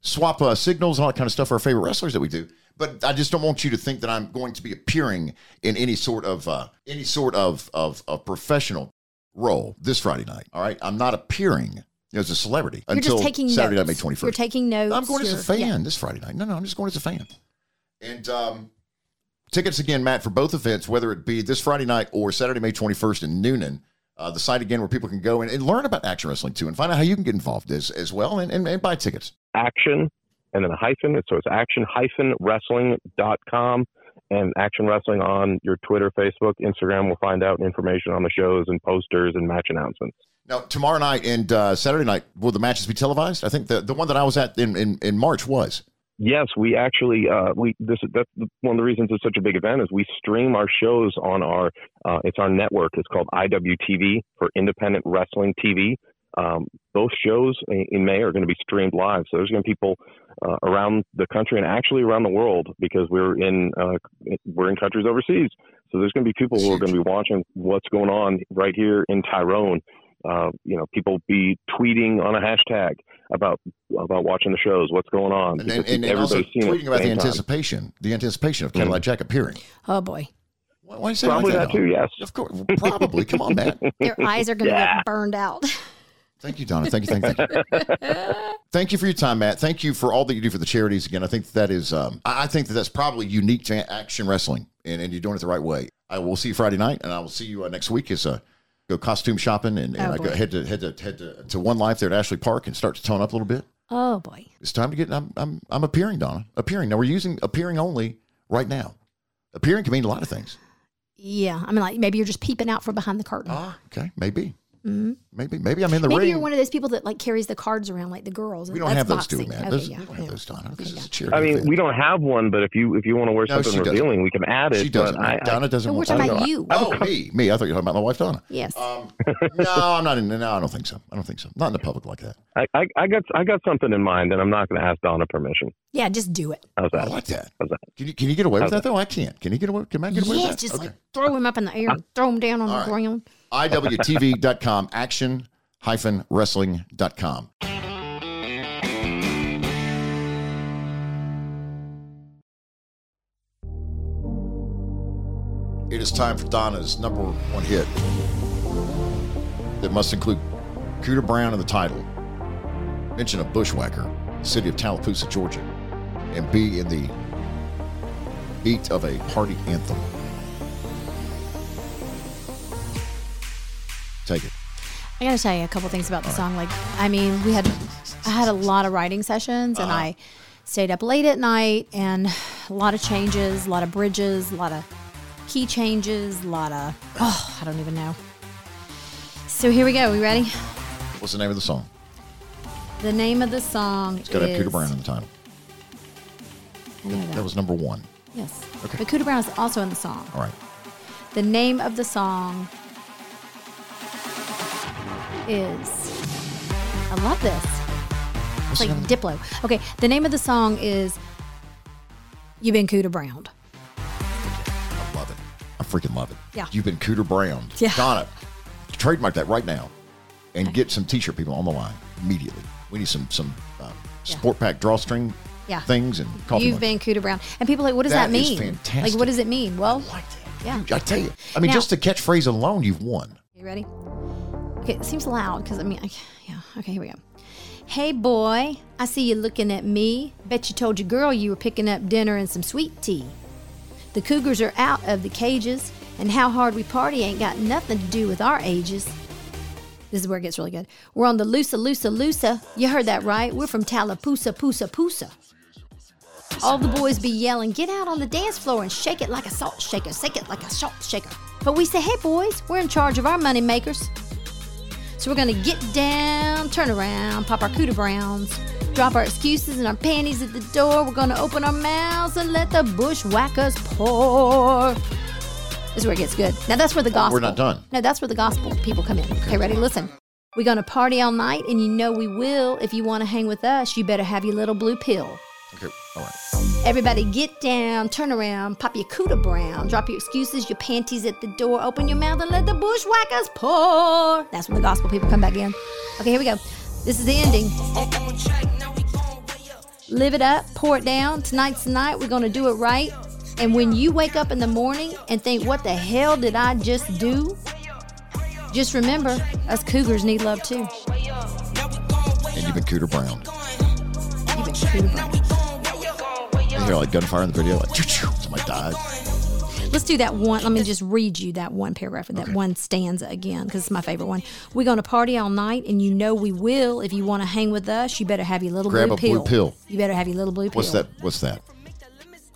S1: swap uh, signals, all that kind of stuff for our favorite wrestlers that we do. But I just don't want you to think that I'm going to be appearing in any sort of uh, any sort of, of of professional role this Friday night. All right, I'm not appearing as a celebrity
S2: You're
S1: until
S2: just taking
S1: Saturday
S2: notes.
S1: night, May 21st.
S2: You're taking notes.
S1: I'm going as a fan
S2: yeah.
S1: this Friday night. No, no, I'm just going as a fan. And um, tickets again, Matt, for both events, whether it be this Friday night or Saturday, May 21st in Newnan. Uh, the site again where people can go and, and learn about action wrestling too and find out how you can get involved as, as well and, and, and buy tickets.
S5: Action and then a hyphen. So it's action hyphen wrestling.com and action wrestling on your Twitter, Facebook, Instagram We'll find out information on the shows and posters and match announcements.
S1: Now, tomorrow night and uh, Saturday night, will the matches be televised? I think the, the one that I was at in, in, in March was.
S5: Yes, we actually uh, we this that's one of the reasons it's such a big event is we stream our shows on our uh, it's our network. It's called IWTV for Independent Wrestling TV. Um, both shows in, in May are going to be streamed live, so there's going to be people uh, around the country and actually around the world because we're in uh, we're in countries overseas. So there's going to be people who are going to be watching what's going on right here in Tyrone. Uh, you know, people be tweeting on a hashtag about about watching the shows, what's going on.
S1: And, and, and, and also
S5: everybody's seeing it
S1: tweeting about the
S5: same time.
S1: anticipation, the anticipation of Cadillac Jack appearing.
S2: Oh boy,
S1: Why, why you say
S5: Probably
S1: like
S5: that too. Yes.
S1: Of course, probably. Come on, Matt.
S2: their eyes are going to
S5: Yeah.
S2: get burned out.
S1: Thank you, Donna. Thank you, thank you. Thank you. thank you for your time, Matt. Thank you for all that you do for the charities. Again, I think that is, um, I I think that that's probably unique to action wrestling, and, and you're doing it the right way. I will see you Friday night, and I will see you uh, next week as uh, go costume shopping, and, and
S2: Oh,
S1: I go head to head to head to, to One Life there at Ashley Park and start to tone up a little bit.
S2: Oh boy.
S1: It's time to get. I'm I'm I'm appearing, Donna. Appearing. Now we're using appearing only right now. Appearing can mean a lot of things.
S2: Yeah, I mean, like maybe you're just peeping out from behind the curtain.
S1: Ah, okay, maybe. Maybe maybe I'm in the
S2: Mm-hmm. maybe
S1: ring.
S2: you're one of those people that like carries the cards around like the girls.
S1: we don't have those,
S2: boxing.
S1: do man?
S2: Okay,
S1: Those,
S2: yeah,
S1: we don't
S2: yeah.
S1: have those, Donna. This
S2: Okay,
S1: is a charity.
S5: I mean,
S1: event.
S5: we don't have one, but if you if you want to wear
S1: No,
S5: something
S1: she doesn't.
S5: revealing, we can add it.
S1: She doesn't.
S5: But I,
S1: Donna doesn't
S2: No, we're
S1: want
S2: talking about you.
S1: Oh, me, me. I thought you were talking about my wife, Donna.
S2: Yes.
S1: Um, no, I'm not in. No, I don't think so. I don't think so. Not in the public like that.
S5: I, I, I got I got something in mind, and I'm not going to ask Donna permission.
S2: yeah, just do it.
S5: How's
S1: I
S5: that?
S1: like that.
S5: How's that?
S1: Can you can you get away with
S5: How's
S1: that though? I can't. Can you get away? Can I get away
S2: Yeah,
S1: with that?
S2: just like throw him up in the air and throw him down on the
S1: right.
S2: ground.
S1: IWTV.com, action wrestling.com. It is time for Donna's number one hit that must include Cooter Brown in the title, mention a bushwhacker, city of Tallapoosa, Georgia, and be in the beat of a party anthem. Take it.
S2: I gotta tell you a couple things about the song. Like, I mean, we had, I had a lot of writing sessions, and uh-huh. I stayed up late at night, and a lot of changes, a lot of bridges, a lot of key changes, a lot of, oh, I don't even know. So here we go. We ready?
S1: What's the name of the song?
S2: The name of the song
S1: It's got
S2: is.
S1: a Cooter Brown in the title.
S2: I know
S1: That
S2: that.
S1: was number one.
S2: yes.
S1: Okay.
S2: But Cooter Brown is also in the song.
S1: All right.
S2: The name of the song is. I love this. It's like
S1: the name of
S2: Diplo. Okay, the name of the song is "You've Been Cooter Browned." I love it.
S1: I freaking love it.
S2: Yeah.
S1: You've been Cooter Brown.
S2: Yeah.
S1: Donna, trademark that right now and get some t shirt people on the line immediately. We need some some uh, sport pack drawstring
S2: Yeah.
S1: things and coffee.
S2: You've been Cooter Brown. And people are like, what does that,
S1: That is
S2: mean?
S1: fantastic.
S2: Like, what does it mean? Well,
S1: I like that.
S2: Yeah.
S1: I tell you. I mean,
S2: Now-
S1: just the catchphrase alone, you've won.
S2: you ready? Okay, it seems loud because I mean, I, yeah. Okay, here we go. Hey boy, I see you looking at me. Bet you told your girl you were picking up dinner and some sweet tea. The cougars are out of the cages, and how hard we party ain't got nothing to do with our ages. This is where it gets really good. We're on the Lusa Lusa Lusa. You heard that right. We're from Tallapoosa Poosa Poosa. All the boys be yelling, get out on the dance floor and shake it like a salt shaker, shake it like a salt shaker. But we say, hey boys, we're in charge of our money makers. So we're gonna get down, turn around, pop our cooter browns, drop our excuses and our panties at the door. We're gonna open our mouths and let the bushwhackers pour. This is where it gets good. Now that's where the gospel.
S1: we're not done.
S2: No, that's where the gospel people come in. Okay, ready? Listen. We're gonna party all night, and you know we will. If you want to hang with us, you better have your little blue pill.
S1: Okay, all right.
S2: Everybody get down, turn around, pop your cooter brown, drop your excuses, your panties at the door, open your mouth and let the bushwhackers pour. That's when the gospel people come back in. Okay, here we go. This is the ending. Live it up, pour it down. Tonight's the night. We're going to do it right. And when you wake up in the morning and think, what the hell did I just do? Just remember, us cougars need love too.
S1: And you've been Cooter Brown.
S2: You've been cooter brown.
S1: Hear like gunfire in the video, like somebody died.
S2: Let's do that one. Let me just read you that one paragraph that one stanza again because it's my favorite one. We're going to party all night, and you know we will. If you want to hang with us, you better have your little
S1: Grab
S2: blue
S1: a blue
S2: pill.
S1: pill.
S2: You better have your little blue pill.
S1: What's that? What's that?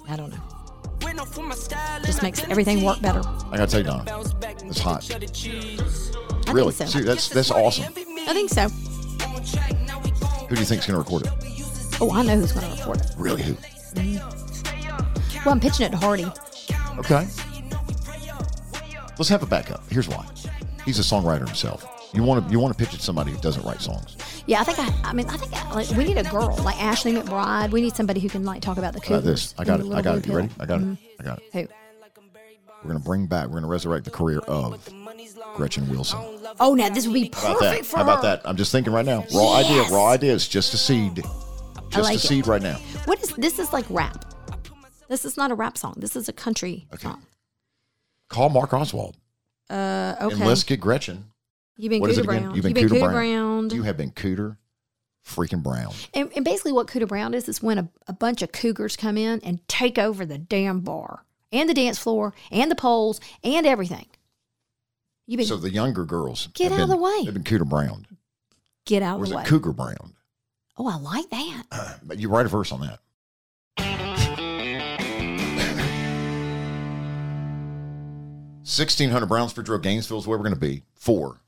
S2: I don't know. Just makes everything work better.
S1: I gotta tell you, Donna, it's hot.
S2: I
S1: Really?
S2: think so.
S1: See, that's that's awesome.
S2: I think so.
S1: Who do you think's gonna record it?
S2: Oh, I know who's to record it.
S1: Really? Who?
S2: Well, I'm pitching it to Hardy.
S1: Okay. Let's have a backup. Here's why. He's a songwriter himself. You want to you want to pitch it to somebody who doesn't write songs.
S2: Yeah, I think I. I mean, I think I, like we need a girl like Ashley McBryde. We need somebody who can like talk about the
S1: How about this? I got it. I got it. You ready? I got
S2: pill.
S1: it. I got it.
S2: Who?
S1: We're gonna bring back. We're gonna resurrect the career of Gretchen Wilson.
S2: Oh, now this would be
S1: How about
S2: perfect
S1: that?
S2: for
S1: How about
S2: her.
S1: that? I'm just thinking right now. Raw idea. Raw idea. It's just a seed. Just
S2: like
S1: a seed right now.
S2: What is this? Is like rap. This is not a rap song. This is a country song.
S1: Call Mark Oswald
S2: Uh, okay.
S1: and let's get Gretchen.
S2: You've been
S1: What
S2: Cooter? Brown.
S1: You've been,
S2: You've
S1: Cooter,
S2: Cooter
S1: Brown.
S2: Brown.
S1: You have been Cooter, freaking Brown.
S2: And, and basically, what Cooter Brown is is when a, a bunch of cougars come in and take over the damn bar and the dance floor and the poles and everything. You've been
S1: So the younger girls
S2: Get out of the way.
S1: They've been Cooter Brown.
S2: get out of the
S1: it
S2: way.
S1: Cougar Brown?
S2: Oh, I like that.
S1: But you write a verse on that. Sixteen hundred Brownsford Road, Gainesville is where we're going to be for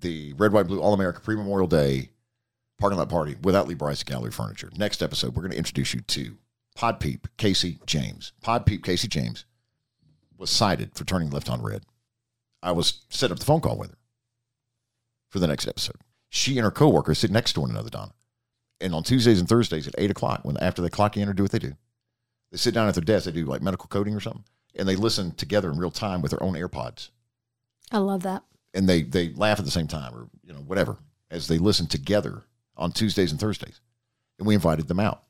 S1: the Red, White, Blue All America Pre Memorial Day parking lot party without Lee Brice Gallery Furniture. Next episode, we're going to introduce you to Pod Peep Casey James. Pod Peep Casey James was cited for turning left on red. I was set up the phone call with her for the next episode. She and her coworker sit next to one another, Donna. And on Tuesdays and Thursdays at eight o'clock, when after they clock in or do what they do, they sit down at their desk. They do like medical coding or something, and they listen together in real time with their own AirPods,
S2: I love that.
S1: and they they laugh at the same time or you know whatever as they listen together on Tuesdays and Thursdays. And we invited them out.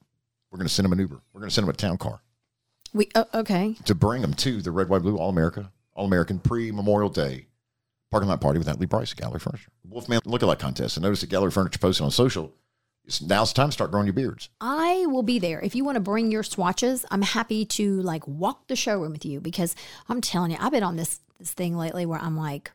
S1: We're going to send them an Uber. We're going to send them a town car
S2: We uh, okay.
S1: to bring them to the Red, White, Blue All America All American Pre Memorial Day parking lot party with Lee Brice at Gallery Furniture. Wolfman Lookalike Contest. I noticed that Gallery Furniture posted on social. It's, now's the time to start growing your beards.
S2: I will be there. If you want to bring your swatches, I'm happy to like walk the showroom with you because I'm telling you, I've been on this this thing lately where I'm like,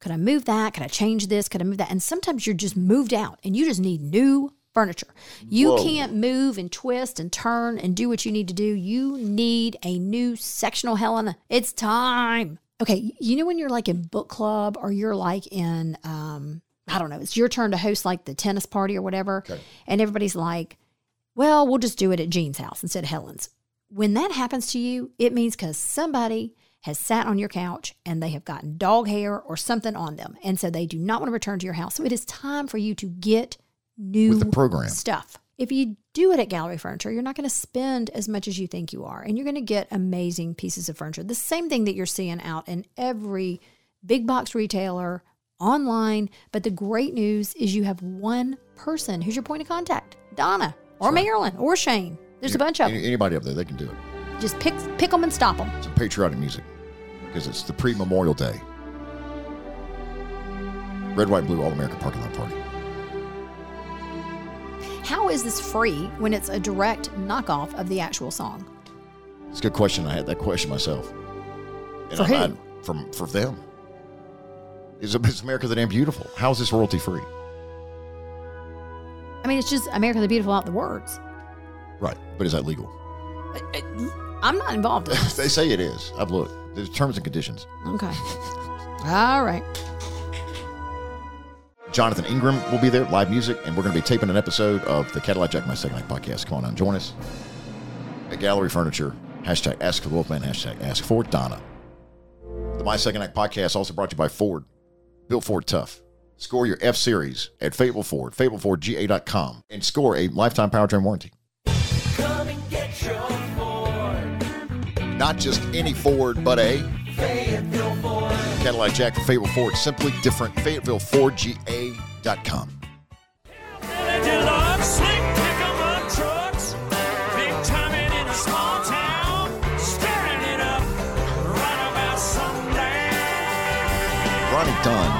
S2: could I move that? Could I change this? Could I move that? And sometimes you're just moved out and you just need new furniture. You
S1: Whoa.
S2: can't move and twist and turn and do what you need to do. You need a new sectional Helena. It's time. Okay, you know when you're like in book club or you're like in um I don't know, it's your turn to host like the tennis party or whatever.
S1: Okay.
S2: And everybody's like, well, we'll just do it at Jean's house instead of Helen's. When that happens to you, it means because somebody has sat on your couch and they have gotten dog hair or something on them. And so they do not want to return to your house. So it is time for you to get new
S1: With the program.
S2: stuff. If you do it at Gallery Furniture, you're not going to spend as much as you think you are, and you're going to get amazing pieces of furniture. The same thing that you're seeing out in every big box retailer, online. But the great news is you have one person who's your point of contact Donna or Marilyn or Shane. There's a bunch of them.
S1: Anybody up there, they can do it.
S2: Just pick, pick them and stop them.
S1: Some patriotic music because it's the pre Memorial Day. Red, white, blue, all American parking lot party.
S2: How is this free when it's a direct knockoff of the actual song?
S1: It's a good question. I had that question myself. And
S2: For
S1: I-
S2: who?
S1: I- from for them. Is, is America the damn beautiful? How is this royalty free?
S2: I mean, it's just America the Beautiful out the words.
S1: Right, but is that legal?
S2: I'm not involved in
S1: they say it is. I've looked. There's terms and conditions.
S2: Okay. All right.
S1: Jonathan Ingram will be there, live music, and we're going to be taping an episode of the Cadillac Jack My Second Night podcast. Come on and join us. At Gallery Furniture, hashtag Ask for the Wolfman, hashtag Ask for Donna. The My Second Act podcast also brought to you by Ford. Built Ford Tough. Score your F Series at Fable Ford, fablefordga.com, and score a lifetime powertrain warranty. Not just any Ford, but a Fayetteville Ford. Cadillac Jack for Fable Ford. Simply different. FayettevilleFordGA.com.
S6: Deluxe, slick pickup trucks, big timing in a small town, stirring it up right about sundown.
S1: Ronnie Dunn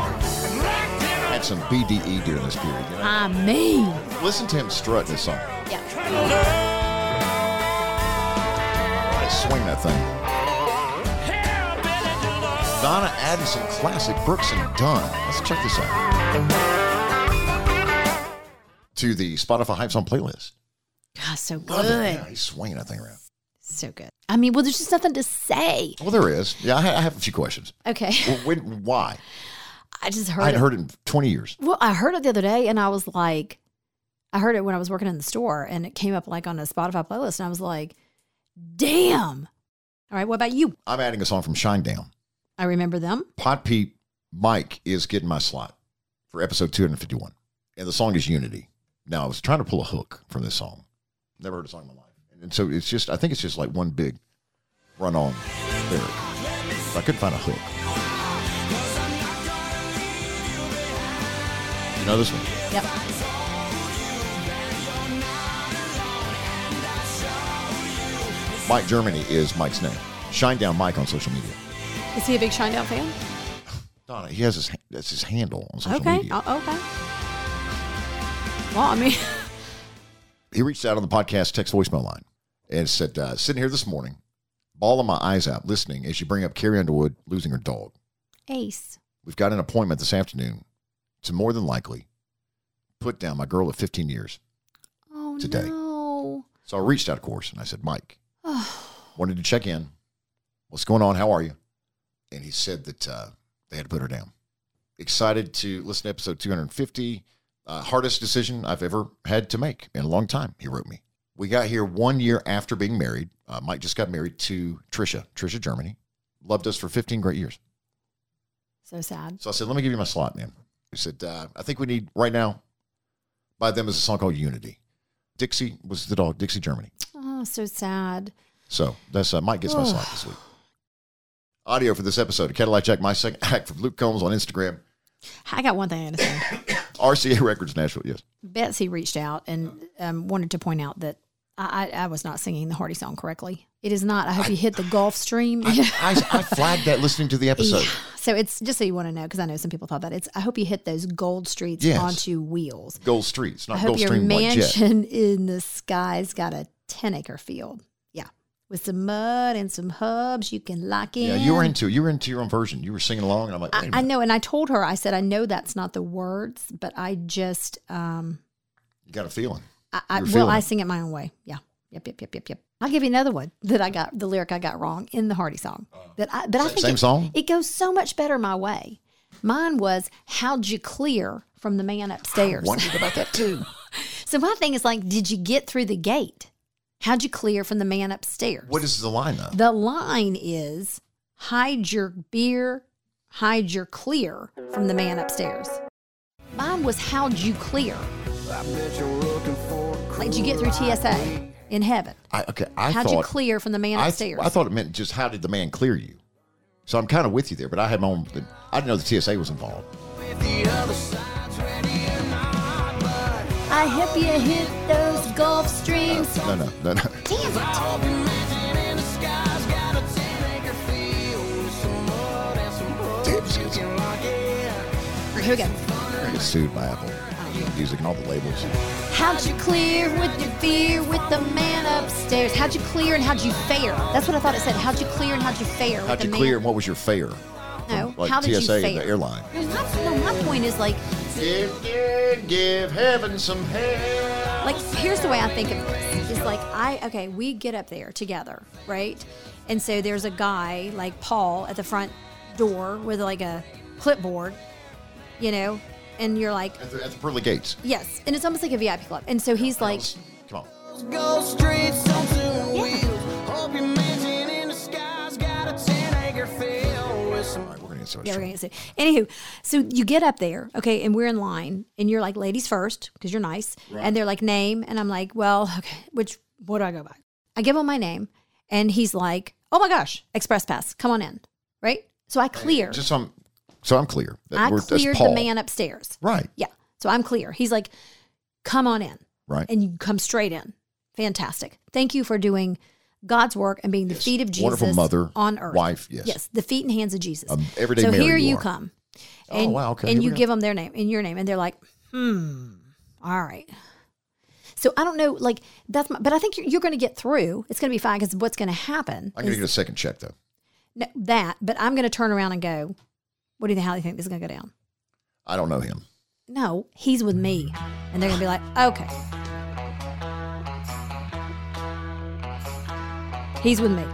S1: some BDE during this period. You know?
S2: I mean,
S1: Listen to him strut this song.
S2: yeah.
S1: Swing that thing. Donna Addison classic Brooks and Dunn. Let's check this out. To the Spotify Hype Song playlist.
S2: God, so good.
S1: Yeah, he's swinging that thing around.
S2: So good. I mean, well, there's just nothing to say.
S1: Well, there is. Yeah, I ha- I have a few questions.
S2: Okay.
S1: Well, when, why?
S2: I just heard
S1: hadn't
S2: it.
S1: heard it in 20 years.
S2: Well, I heard it the other day and I was like, I heard it when I was working in the store and it came up like on a Spotify playlist and I was like, damn. All right, what about you?
S1: I'm adding a song from Shinedown.
S2: I remember them.
S1: Pod Peep Mike is getting my slot for episode 251. And the song is Unity. Now, I was trying to pull a hook from this song. Never heard a song in my life. And so it's just, I think it's just like one big run on lyric. I couldn't find a hook. You know this one?
S2: Yep.
S1: Mike Germany is Mike's name. Shinedown Mike on social media.
S2: Is he a big Shinedown fan?
S1: Donna, he has his, that's his handle on social
S2: Okay.
S1: media.
S2: Oh, okay. Well, I mean,
S1: he reached out on the podcast text voicemail line and said, uh, sitting here this morning, bawling my eyes out, listening as you bring up Carrie Underwood losing her dog.
S2: Ace.
S1: We've got an appointment this afternoon to more than likely put down my girl of 15 years.
S2: Oh,
S1: Today.
S2: no.
S1: So I reached out, of course, and I said, Mike, wanted to check in. What's going on? How are you? And he said that uh, they had to put her down. Excited to listen to episode 250. Uh, hardest decision I've ever had to make in a long time, he wrote me. We got here one year after being married. Uh, Mike just got married to Trisha, Trisha Germany. Loved us for 15 great years.
S2: So sad.
S1: So I said, let me give you my slot, man. He said, uh, I think we need right now by them is a song called Unity. Dixie was the dog, Dixie Germany.
S2: Oh, so sad.
S1: So that's uh, Mike gets my slot this week. Audio for this episode of Cadillac Jack, my second act from Luke Combs on Instagram.
S2: I got one thing to say.
S1: RCA Records Nashville, yes.
S2: Betsy reached out and um, wanted to point out that I, I, I was not singing the Hardy song correctly. It is not. I hope you hit the Gulf Stream.
S1: I, I, I flagged that listening to the episode.
S2: Yeah. So it's just so you want to know, because I know some people thought that. It's I hope you hit those gold streets
S1: Yes.
S2: onto wheels.
S1: Gold Streets,
S2: I hope
S1: Gold
S2: your
S1: Stream like
S2: mansion in the sky's got a 10 acre field. Yeah. With some mud and some hubs you can lock in.
S1: Yeah, you were into you were into your own version. You were singing along, and I'm like,
S2: I, I know. And I told her, I said, I know that's not the words, but I just, um,
S1: you got a feeling.
S2: I, I well, I sing it my own way. Yeah. Yep, yep, yep, yep, yep. I'll give you another one that I got the lyric I got wrong in the Hardy song. Uh, that I, but I
S1: Sa-
S2: think
S1: same
S2: it,
S1: song?
S2: It goes so much better my way. Mine was how'd you clear from the man upstairs?
S1: I Wondered about that too.
S2: So my thing is like, did you get through the gate? How'd you clear from the man upstairs?
S1: What is the line though?
S2: the line is hide your beer, hide your clear from the man upstairs. Mine was how'd you clear? Like, did you get through TSA in heaven?
S1: I, okay, I
S2: How'd
S1: thought
S2: you clear from the man
S1: I,
S2: upstairs?
S1: I thought it meant just how did the man clear you. So I'm kind of with you there, but I had my own. I didn't know the TSA was involved.
S2: I hope you hit those Gulf Streams.
S1: No, no, no, no.
S2: Damn it.
S1: This is-
S2: here we go.
S1: We're get sued by Apple Music and all the labels.
S2: How'd you clear with your fear with the man upstairs? How'd you clear and how'd you fare? That's what I thought it said. How'd you clear and how'd you fare?
S1: How'd
S2: with
S1: you
S2: the
S1: clear
S2: Man?
S1: and what was your fare?
S2: No,
S1: Like
S2: how did
S1: TSA
S2: you fare?
S1: the airline.
S2: No, my, no, my point is like,
S1: Give, give, give heaven some hell.
S2: like here's the way I think of this. It's like I okay, we get up there together, right? And so there's a guy like Paul at the front door with like a clipboard, you know, and you're like,
S1: At the, at the pearly gates.
S2: yes, and it's almost like a VIP club. And so he's like,
S1: Come on.
S6: Go streets on two wheels. Hope your mansion in the sky's got a 10 acre field with some
S1: All right, we're gonna get started.
S2: Yeah, we're gonna say. Anywho, so you get up there, okay, and we're in line, and you're like, ladies first, because you're nice, and they're like, name, and I'm like, well, okay, which what do I go by? I give him my name, and he's like, oh my gosh, express pass, come on in, right? So I clear,
S1: Just so I'm, so I'm clear.
S2: I
S1: we're-
S2: cleared the man upstairs,
S1: Right,
S2: yeah. So I'm clear. He's like, come on in,
S1: right.
S2: and you come straight in. Fantastic. Thank you for doing God's work and being the
S1: Yes.
S2: feet of Jesus
S1: Wonderful mother,
S2: on earth.
S1: wife, yes.
S2: Yes, the feet and hands of Jesus.
S1: Um, everyday
S2: so
S1: Mary
S2: here
S1: you are.
S2: come.
S1: Oh,
S2: And,
S1: wow, okay,
S2: And you give them their name and your name, and they're like, hmm, all right. So I don't know, like that's, my, but I think you're, you're going to get through. It's going to be fine because what's going to happen
S1: I'm gonna get a second check though.
S2: no, that. But I'm going to turn around and go, what do you think? How do you think this is going to go down?
S1: I don't know him.
S2: No, he's with me, and they're going to be like, okay, he's with me.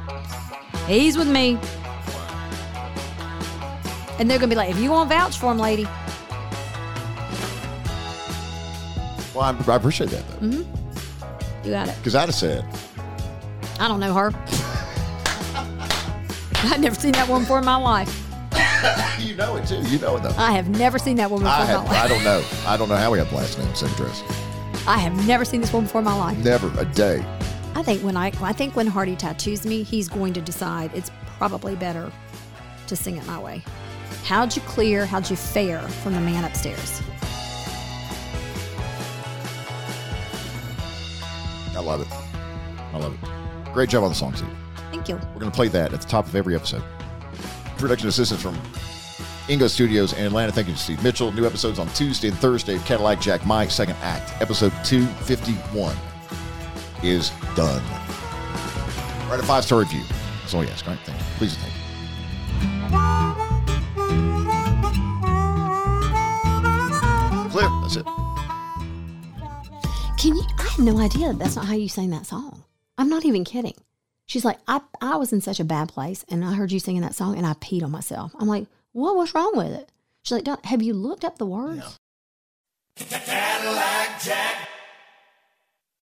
S2: He's with me. And they're going to be like, if you want to vouch for him, lady,
S1: Well, I, I appreciate that though,
S2: Mm-hmm. you got it.
S1: because I'd have said,
S2: I don't know her. I've never seen that one before in my life.
S1: you know it too. You know it though.
S2: I have never seen that woman before
S1: I
S2: in
S1: have.
S2: my life.
S1: I don't know. I don't know how we have last name, same address.
S2: I have never seen this woman before in my life.
S1: Never a day.
S2: I think when I I think when Hardy tattoos me, he's going to decide it's probably better to sing it my way. How'd you clear? How'd you fare from the man upstairs?
S1: I love it. I love it. Great job on the song, Steve.
S2: Thank you.
S1: We're going to play that at the top of every episode. Production assistance from Ingo Studios in Atlanta. Thank you to Steve Mitchell. New episodes on Tuesday and Thursday of Cadillac Jack, my second act. Episode 251 is done. Write a five star review. That's all we ask, right? Thank you. Please thank you. Clear. That's it.
S2: Can you? I have no idea. That's not how you sang that song. I'm not even kidding. She's like, I, I was in such a bad place, and I heard you singing that song, and I peed on myself. I'm like, what? What's wrong with it? She's like, "Don't- have you looked up the words?
S6: Cadillac Jack.